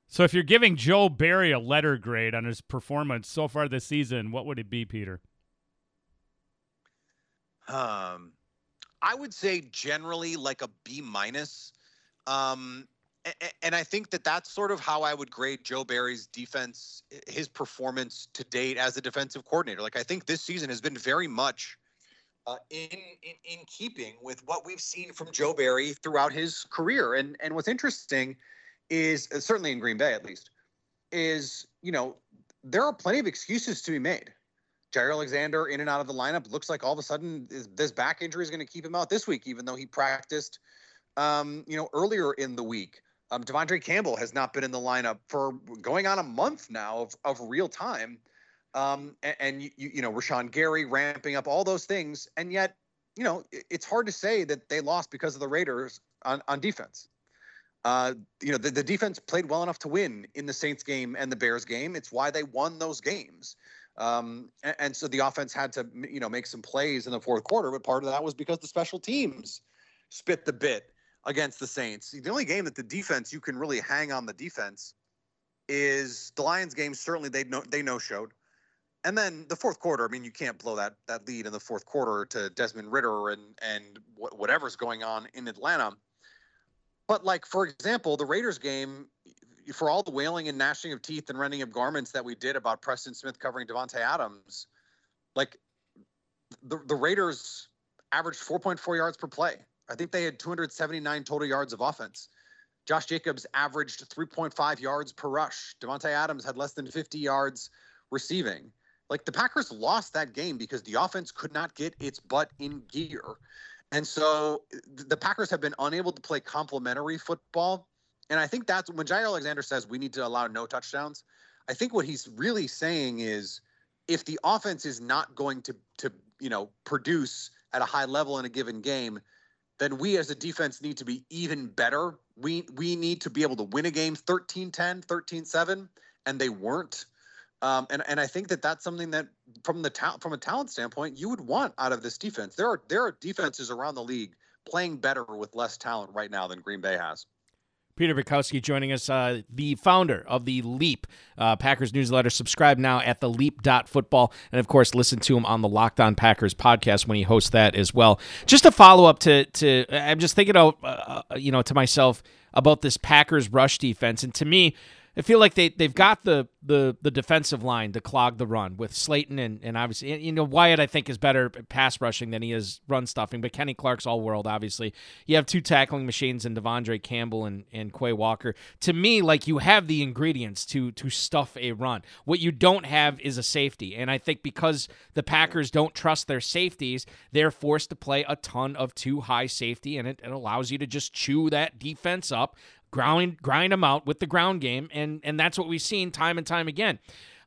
So, if you're giving Joe Barry a letter grade on his performance so far this season, what would it be, Peter? Um, I would say generally like a B minus. Um, and, I think that that's sort of how I would grade Joe Barry's defense, his performance to date as a defensive coordinator. Like I think this season has been very much uh, in, in in keeping with what we've seen from Joe Barry throughout his career. And and what's interesting is certainly in Green Bay at least is you know there are plenty of excuses to be made. Jaire Alexander in and out of the lineup. Looks like all of a sudden this back injury is going to keep him out this week, even though he practiced, um, you know, earlier in the week. Um, De'Vondre Campbell has not been in the lineup for going on a month now of, of real time. Um, and, and you, you know, Rashan Gary ramping up all those things. And yet, you know, it's hard to say that they lost because of the Raiders on, on defense. Uh, you know, the, the defense played well enough to win in the Saints game and the Bears game. It's why they won those games. Um, and, and, so the offense had to, you know, make some plays in the fourth quarter, but part of that was because the special teams spit the bit against the Saints. The only game that the defense you can really hang on the defense is the Lions game. Certainly they know they no showed, and then the fourth quarter. I mean, you can't blow that that lead in the fourth quarter to Desmond Ridder and and whatever's going on in Atlanta. But like for example, the Raiders game, for all the wailing and gnashing of teeth and rending of garments that we did about Preston Smith covering Davante Adams, like the the Raiders averaged 4.4 yards per play. I think they had 279 total yards of offense. Josh Jacobs averaged 3.5 yards per rush. Davante Adams had less than 50 yards receiving. Like the Packers lost that game because the offense could not get its butt in gear. And so the Packers have been unable to play complementary football. And I think that's when Jaire Alexander says we need to allow no touchdowns. I think what he's really saying is if the offense is not going to to you know produce at a high level in a given game, then we as a defense need to be even better. We we need to be able to win a game 13-10, 13-7 and they weren't. Um, and and I think that that's something that from the ta- from a talent standpoint you would want out of this defense. There are there are defenses around the league playing better with less talent right now than Green Bay has. Peter Bukowski joining us, uh, the founder of the Leap uh, Packers newsletter. Subscribe now at the Leap.football. And of course, listen to him on the Locked On Packers podcast when he hosts that as well. Just a follow up to, to I'm just thinking of, uh, you know, to myself about this Packers rush defense. And to me, I feel like they they've got the the the defensive line to clog the run with Slaton and and obviously you know Wyatt I think is better pass rushing than he is run stuffing, but Kenny Clark's all world obviously. You have two tackling machines in De'Vondre Campbell and and Quay Walker. To me, like you have the ingredients to to stuff a run. What you don't have is a safety, and I think because the Packers don't trust their safeties, they're forced to play a ton of too high safety, and it, it allows you to just chew that defense up grind grind them out with the ground game, and and that's what we've seen time and time again.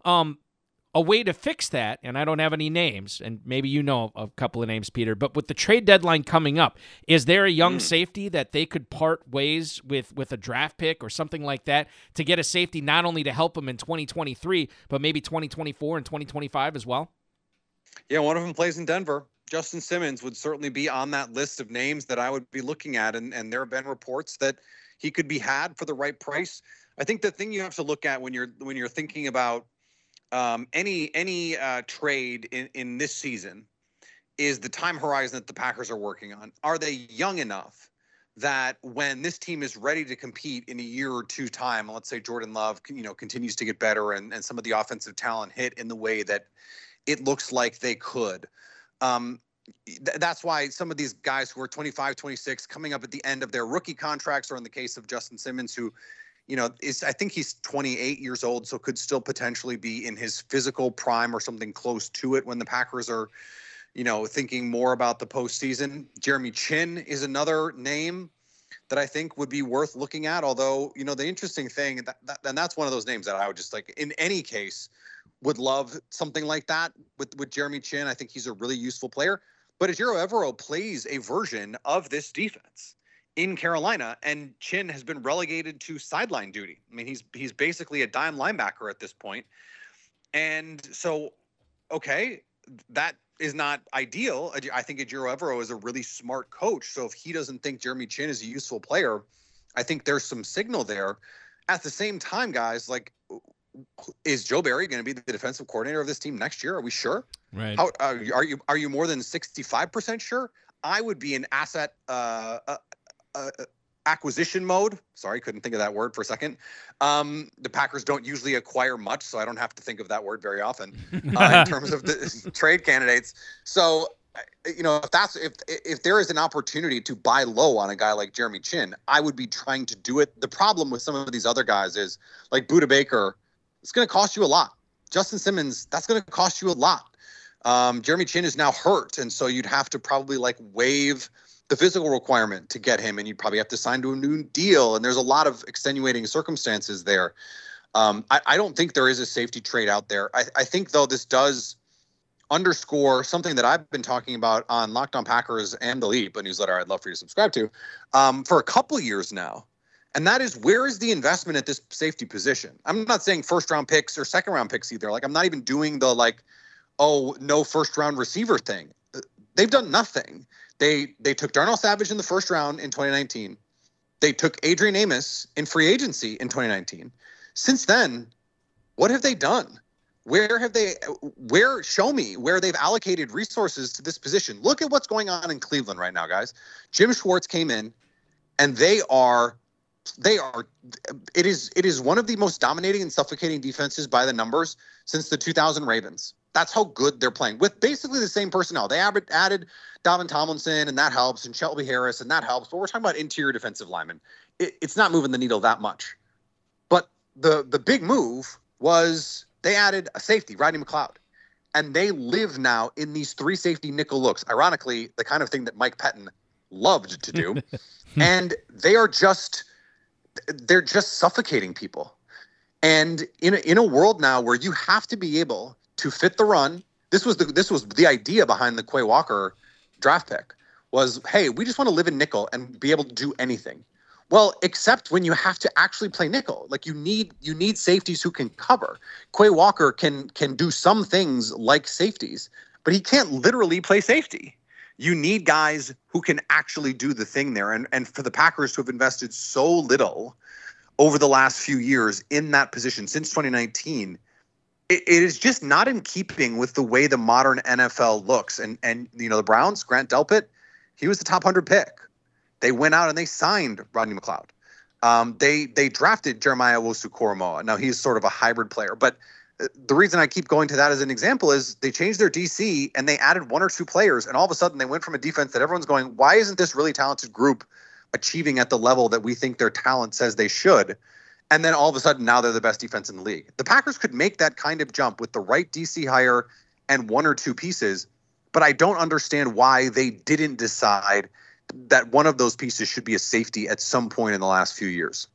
Um, a way to fix that, and I don't have any names, and maybe you know a couple of names, Peter, but with the trade deadline coming up, is there a young mm. safety that they could part ways with with a draft pick or something like that to get a safety not only to help them in 2023, but maybe 2024 and 2025 as well? Yeah, one of them plays in Denver. Justin Simmons would certainly be on that list of names that I would be looking at, and, and there have been reports that he could be had for the right price. I think the thing you have to look at when you're when you're thinking about um, any any uh, trade in in this season is the time horizon that the Packers are working on. Are they young enough that when this team is ready to compete in a year or two time, let's say Jordan Love, you know, continues to get better and and some of the offensive talent hit in the way that it looks like they could. Um, that's why some of these guys who are 25, 26 coming up at the end of their rookie contracts, or in the case of Justin Simmons, who, you know, is I think he's 28 years old, so could still potentially be in his physical prime or something close to it when the Packers are, you know, thinking more about the postseason. Jeremy Chinn is another name that I think would be worth looking at. Although, you know, the interesting thing, that, that, and that's one of those names that I would just like in any case would love something like that with with Jeremy Chinn. I think he's a really useful player. But Ejiro Evero plays a version of this defense in Carolina, and Chinn has been relegated to sideline duty. I mean, he's he's basically a dime linebacker at this point. And so, okay, that is not ideal. I think Ejiro Evero is a really smart coach. So if he doesn't think Jeremy Chinn is a useful player, I think there's some signal there. At the same time, guys, like is Joe Barry going to be the defensive coordinator of this team next year? Are we sure? Right. How, uh, are you are you more than sixty five percent sure? I would be in asset uh, uh, uh, acquisition mode. Sorry, couldn't think of that word for a second. Um, the Packers don't usually acquire much, so I don't have to think of that word very often *laughs* uh, in terms of the *laughs* trade candidates. So you know if that's if if there is an opportunity to buy low on a guy like Jeremy Chinn, I would be trying to do it. The problem with some of these other guys is like Budda Baker it's going to cost you a lot. Justin Simmons, that's going to cost you a lot. Um, Jeremy Chinn is now hurt, and so you'd have to probably like waive the physical requirement to get him, and you'd probably have to sign to a new deal. And there's a lot of extenuating circumstances there. Um, I, I, don't think there is a safety trade out there. I, I, think though this does underscore something that I've been talking about on Locked On Packers and the Leap, a newsletter I'd love for you to subscribe to, um, for a couple years now and that is where is the investment at this safety position? I'm not saying first round picks or second round picks either. Like I'm not even doing the like, oh no first round receiver thing. Uh, they've done nothing. They they took Darnell Savage in the first round in 2019. They took Adrian Amos in free agency in 2019. Since then, what have they done? Where have they where show me where they've allocated resources to this position? Look at what's going on in Cleveland right now, guys. Jim Schwartz came in and they are they are it is it is one of the most dominating and suffocating defenses by the numbers since the 2000 Ravens. That's how good they're playing with basically the same personnel. They added, added Dalvin Tomlinson and that helps, and Shelby Harris and that helps. But we're talking about interior defensive linemen. It, it's not moving the needle that much. But the the big move was they added a safety, Rodney McLeod, and they live now in these three safety nickel looks. Ironically, the kind of thing that Mike Pettine loved to do, *laughs* and they are just they're just suffocating people. And in a, in a world now where you have to be able to fit the run, this was the this was the idea behind the Quay Walker draft pick was, hey, we just want to live in nickel and be able to do anything. Well, except when you have to actually play nickel, like you need you need safeties who can cover. Quay Walker can can do some things like safeties, but he can't literally play safety. You need guys who can actually do the thing there. And and for the Packers to have invested so little over the last few years in that position since 2019, it, it is just not in keeping with the way the modern NFL looks. And and you know the Browns, Grant Delpit, he was the top hundred pick. They went out and they signed Rodney McLeod. Um, they they drafted Jeremiah Owusu Now he's sort of a hybrid player, but the reason I keep going to that as an example is they changed their DC and they added one or two players, and all of a sudden they went from a defense that everyone's going, why isn't this really talented group achieving at the level that we think their talent says they should? And then all of a sudden now they're the best defense in the league. The Packers could make that kind of jump with the right DC hire and one or two pieces, but I don't understand why they didn't decide that one of those pieces should be a safety at some point in the last few years.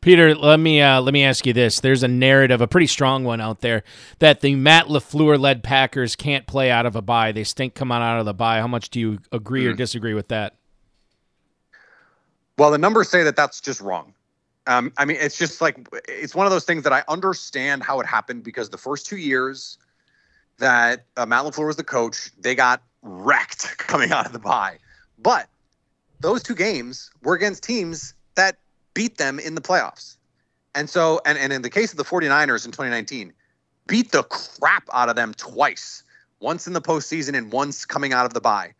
Peter, let me uh, let me ask you this: There's a narrative, a pretty strong one out there, that the Matt LaFleur led Packers can't play out of a bye. They stink coming out of the bye. How much do you agree mm. or disagree with that? Well, the numbers say that that's just wrong. Um, I mean, it's just like it's one of those things that I understand how it happened because the first two years that uh, Matt LaFleur was the coach, they got wrecked *laughs* coming out of the bye. But those two games were against teams that beat them in the playoffs. And so, and, and in the case of the 49ers in 2019, beat the crap out of them twice, once in the postseason and once coming out of the bye.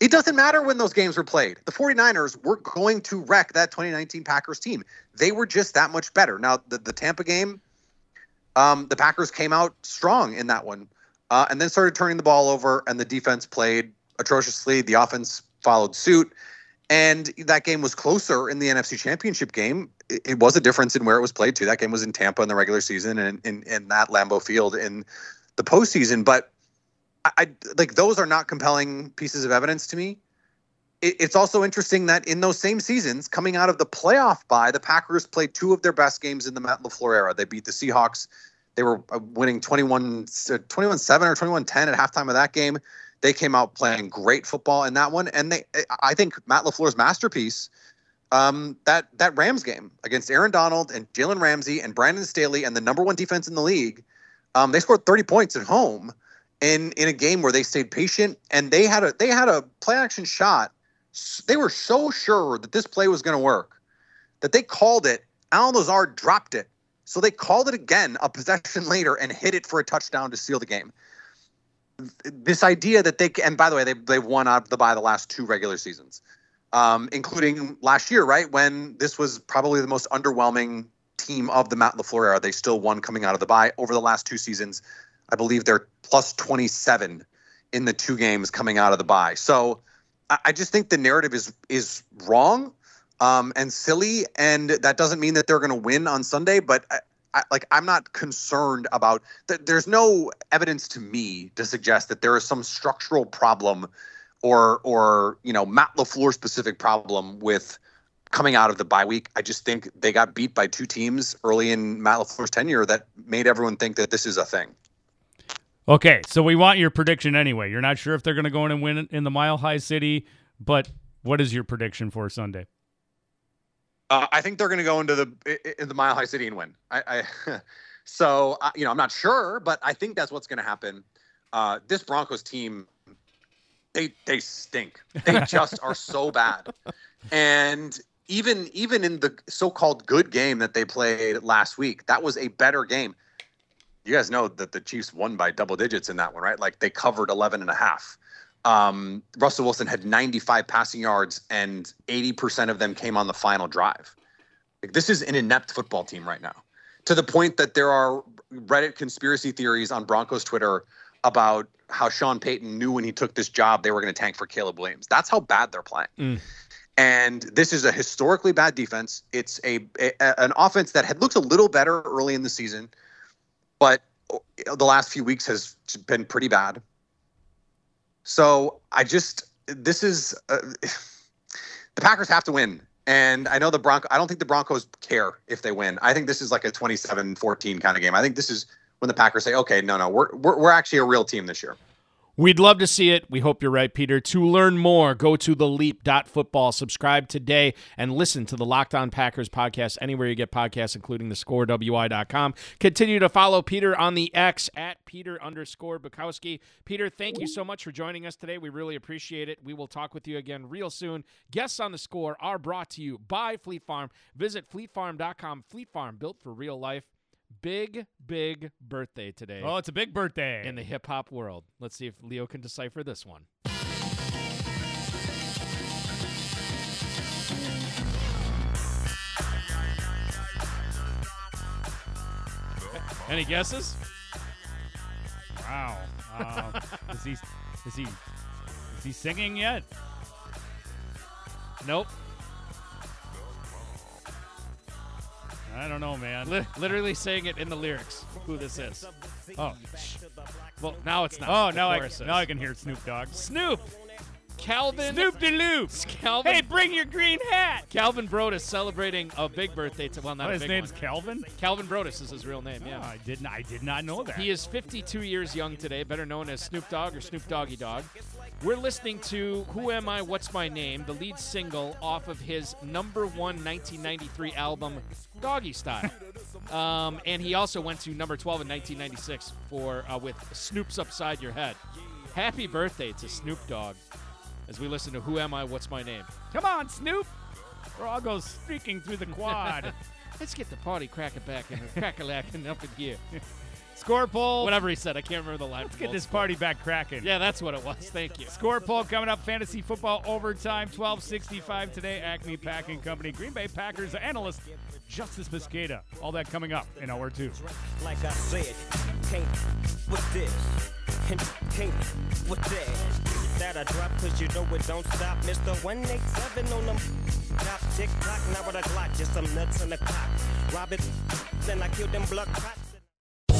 It doesn't matter when those games were played. The 49ers were going to wreck that 2019 Packers team. They were just that much better. Now, the, the Tampa game, um, the Packers came out strong in that one uh, and then started turning the ball over, and the defense played atrociously. The offense followed suit. And that game was closer in the NFC Championship game. It, it, was a difference in where it was played too. That game was in Tampa in the regular season and in, that Lambeau Field in the postseason. But I, I like those are not compelling pieces of evidence to me. It, it's also interesting that in those same seasons, coming out of the playoff bye, the Packers played two of their best games in the Matt LaFleur era. They beat the Seahawks. They were uh, winning 21 21 7 or 21 10 at halftime of that game. They came out playing great football in that one, and they I think Matt LaFleur's masterpiece. Um, that that Rams game against Aaron Donald and Jalen Ramsey and Brandon Staley and the number one defense in the league, um, they scored 30 points at home in in a game where they stayed patient and they had a they had a play action shot. They were so sure that this play was going to work that they called it. Allen Lazard dropped it, so they called it again a possession later and hit it for a touchdown to seal the game this idea that they and by the way they they've won out of the by the last two regular seasons, um, including last year, right when this was probably the most underwhelming team of the Matt LaFleur era. They still won coming out of the bye over the last two seasons. I believe they're plus twenty seven in the two games coming out of the bye. So I, I just think the narrative is is wrong um, and silly, and that doesn't mean that they're going to win on Sunday. But I, I, like I'm not concerned about that. There's no evidence to me to suggest that there is some structural problem, or or you know Matt LaFleur specific problem with coming out of the bye week. I just think they got beat by two teams early in Matt LaFleur's tenure that made everyone think that this is a thing. Okay, so we want your prediction anyway. You're not sure if they're going to go in and win in the Mile High City, but what is your prediction for Sunday? Uh, I think they're going to go into the in the Mile High City and win. I, I *laughs* so uh, you know I'm not sure, but I think that's what's going to happen. Uh, this Broncos team, they they stink. They *laughs* just are so bad, and even even in the so-called good game that they played last week, that was a better game. You guys know that the Chiefs won by double digits in that one, right? Like they covered 11 and a half um, Russell Wilson had 95 passing yards and 80% of them came on the final drive. Like, this is an inept football team right now, to the point that there are Reddit conspiracy theories on Broncos Twitter about how Sean Payton knew when he took this job they were going to tank for Caleb Williams. That's how bad they're playing. Mm. And this is a historically bad defense. It's a, a an offense that had looked a little better early in the season, but the last few weeks has been pretty bad. So I just this is uh, *sighs* the Packers have to win. And I know the Bronco I don't think the Broncos care if they win. I think this is like a 27-14 kind of game. I think this is when the Packers say, "Okay, no, no, we're we're, we're actually a real team this year." We'd love to see it. We hope you're right, Peter. To learn more, go to theleap.football. Subscribe today and listen to the Locked On Packers podcast anywhere you get podcasts, including the scorewi.com. Continue to follow Peter on the X at Peter underscore Bukowski. Peter, thank you so much for joining us today. We really appreciate it. We will talk with you again real soon. Guests on the score are brought to you by Fleet Farm. Visit fleetfarm.com. Fleet Farm, built for real life big, big birthday today. Oh, it's a big birthday in the hip hop world. Let's see if Leo can decipher this one. Any guesses? Wow. Uh, *laughs* is he is he is he singing yet? Nope. I don't know, man. Li- literally saying it in the lyrics. Who this is? Oh, well, now it's not. Oh, now I now I can hear Snoop Dogg. Snoop. Calvin. Snoop de Loop. Calvin. Hey, bring your green hat. Calvin Broadus celebrating a big birthday. To, well, not What, a his big name's one. Calvin. Calvin Broadus is his real name. Yeah. Oh, I did not. I did not know that. He is 52 years young today, better known as Snoop Dogg or Snoop Doggy Dogg. We're listening to Who Am I, What's My Name, the lead single off of his number one 1993 album, Doggy Style. *laughs* Um, and he also went to number 12 in 1996 for uh, with Snoop's Upside Your Head. Happy birthday to Snoop Dogg as we listen to Who Am I, What's My Name. Come on, Snoop. We're all go streaking through the quad. *laughs* Let's get the party cracking back and crack-a-lacking up in here. *laughs* Score poll. Whatever he said, I can't remember the line. Let's get this party back cracking. Yeah, that's what it was. Thank you. Score poll coming up. Fantasy football overtime. 1265 today. Acme Packing Company. Green Bay Packers analyst Justis Mosqueda. All that coming up in hour two. Like I said, can't with this, and can't with that. That I drop cause you know it don't stop. Mr. 187 on them. Top tick tock, now with a Glock, just some nuts in the clock. Rob it, then I kill them blood cops.